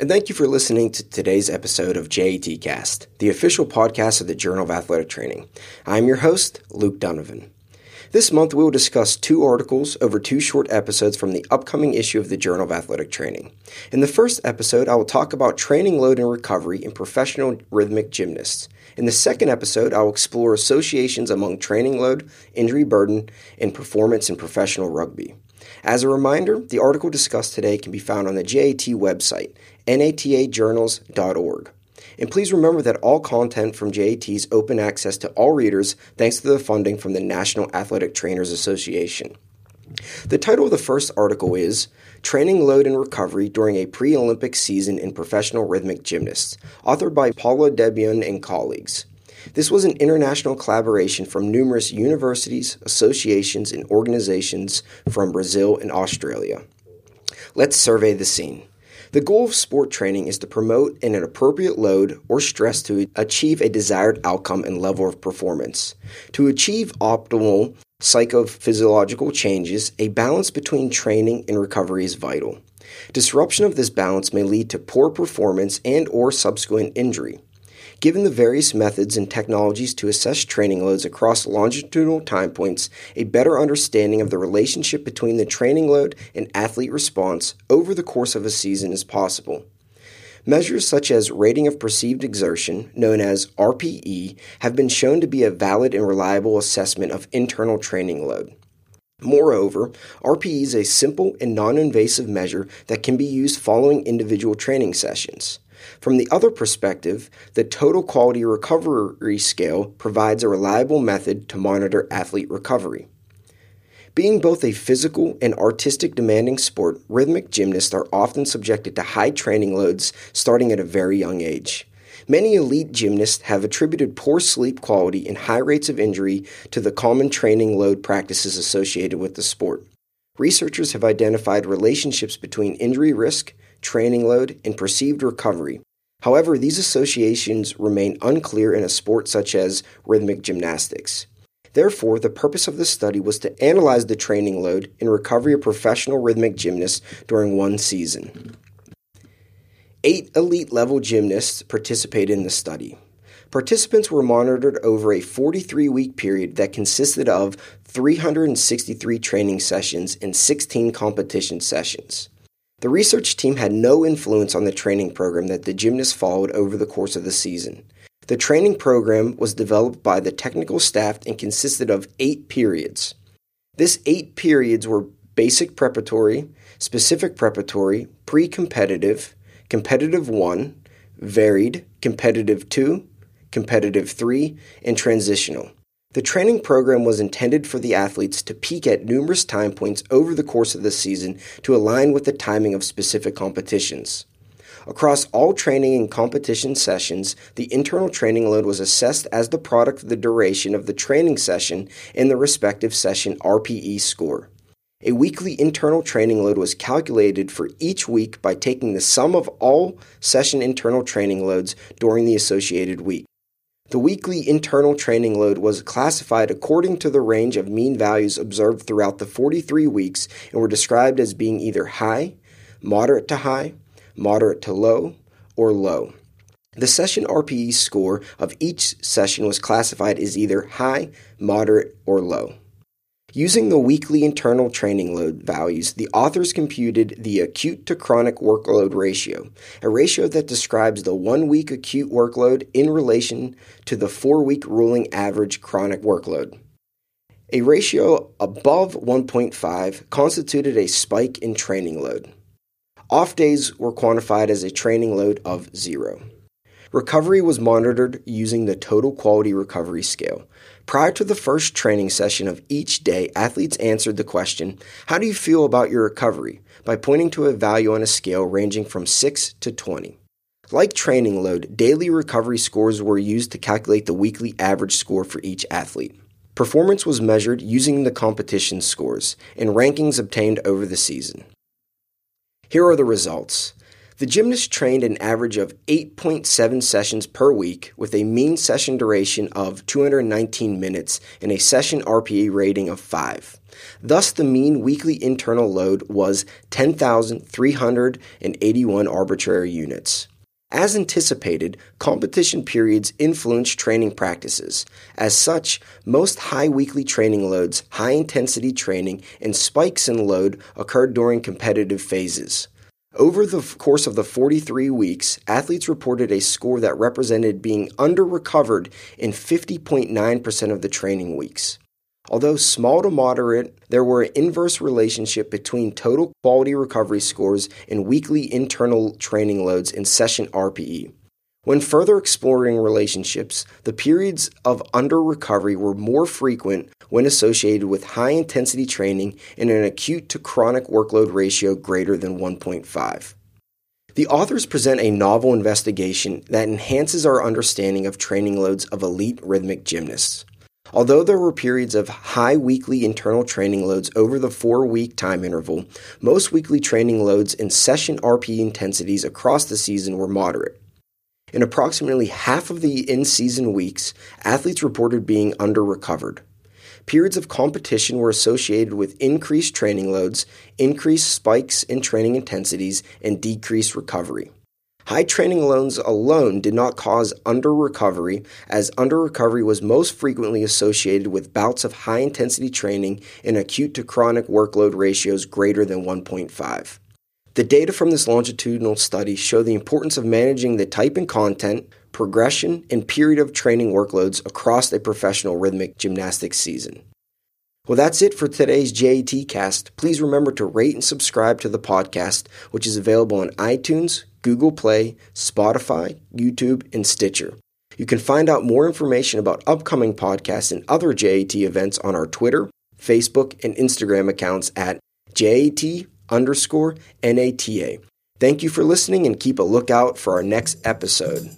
and thank you for listening to today's episode of JAT Cast, the official podcast of the Journal of Athletic Training. I'm your host, Luke Donovan. This month, we will discuss two articles over two short episodes from the upcoming issue of the Journal of Athletic Training. In the first episode, I will talk about training load and recovery in professional rhythmic gymnasts. In the second episode, I will explore associations among training load, injury burden, and performance in professional rugby. As a reminder, the article discussed today can be found on the JAT website, natajournals.org. And please remember that all content from JAT is open access to all readers thanks to the funding from the National Athletic Trainers Association. The title of the first article is Training Load and Recovery During a Pre Olympic Season in Professional Rhythmic Gymnasts, authored by Paula Debien and colleagues. This was an international collaboration from numerous universities, associations, and organizations from Brazil and Australia. Let's survey the scene. The goal of sport training is to promote an appropriate load or stress to achieve a desired outcome and level of performance. To achieve optimal psychophysiological changes, a balance between training and recovery is vital. Disruption of this balance may lead to poor performance and or subsequent injury. Given the various methods and technologies to assess training loads across longitudinal time points, a better understanding of the relationship between the training load and athlete response over the course of a season is possible. Measures such as rating of perceived exertion, known as RPE, have been shown to be a valid and reliable assessment of internal training load. Moreover, RPE is a simple and non invasive measure that can be used following individual training sessions. From the other perspective, the Total Quality Recovery Scale provides a reliable method to monitor athlete recovery. Being both a physical and artistic demanding sport, rhythmic gymnasts are often subjected to high training loads starting at a very young age. Many elite gymnasts have attributed poor sleep quality and high rates of injury to the common training load practices associated with the sport. Researchers have identified relationships between injury risk, training load, and perceived recovery. However, these associations remain unclear in a sport such as rhythmic gymnastics. Therefore, the purpose of this study was to analyze the training load and recovery of professional rhythmic gymnasts during one season. Eight elite level gymnasts participated in the study. Participants were monitored over a 43 week period that consisted of 363 training sessions and 16 competition sessions. The research team had no influence on the training program that the gymnasts followed over the course of the season. The training program was developed by the technical staff and consisted of eight periods. This eight periods were basic preparatory, specific preparatory, pre competitive, competitive 1, varied, competitive 2, competitive 3, and transitional. The training program was intended for the athletes to peak at numerous time points over the course of the season to align with the timing of specific competitions. Across all training and competition sessions, the internal training load was assessed as the product of the duration of the training session and the respective session RPE score. A weekly internal training load was calculated for each week by taking the sum of all session internal training loads during the associated week. The weekly internal training load was classified according to the range of mean values observed throughout the 43 weeks and were described as being either high, moderate to high, moderate to low, or low. The session RPE score of each session was classified as either high, moderate, or low. Using the weekly internal training load values, the authors computed the acute to chronic workload ratio, a ratio that describes the one week acute workload in relation to the four week ruling average chronic workload. A ratio above 1.5 constituted a spike in training load. Off days were quantified as a training load of zero. Recovery was monitored using the Total Quality Recovery Scale. Prior to the first training session of each day, athletes answered the question, How do you feel about your recovery? by pointing to a value on a scale ranging from 6 to 20. Like training load, daily recovery scores were used to calculate the weekly average score for each athlete. Performance was measured using the competition scores and rankings obtained over the season. Here are the results. The gymnast trained an average of 8.7 sessions per week with a mean session duration of 219 minutes and a session RPE rating of 5. Thus, the mean weekly internal load was 10,381 arbitrary units. As anticipated, competition periods influence training practices. As such, most high weekly training loads, high intensity training, and spikes in load occurred during competitive phases. Over the course of the 43 weeks, athletes reported a score that represented being under recovered in 50.9% of the training weeks. Although small to moderate, there were an inverse relationship between total quality recovery scores and weekly internal training loads in session RPE. When further exploring relationships, the periods of under recovery were more frequent when associated with high intensity training and an acute to chronic workload ratio greater than 1.5. The authors present a novel investigation that enhances our understanding of training loads of elite rhythmic gymnasts. Although there were periods of high weekly internal training loads over the four week time interval, most weekly training loads and session RPE intensities across the season were moderate. In approximately half of the in season weeks, athletes reported being under recovered. Periods of competition were associated with increased training loads, increased spikes in training intensities, and decreased recovery. High training loads alone did not cause under recovery, as under recovery was most frequently associated with bouts of high intensity training and acute to chronic workload ratios greater than 1.5. The data from this longitudinal study show the importance of managing the type and content, progression, and period of training workloads across a professional rhythmic gymnastics season. Well, that's it for today's JAT cast. Please remember to rate and subscribe to the podcast, which is available on iTunes, Google Play, Spotify, YouTube, and Stitcher. You can find out more information about upcoming podcasts and other JAT events on our Twitter, Facebook, and Instagram accounts at JAT underscore NATA. Thank you for listening and keep a lookout for our next episode.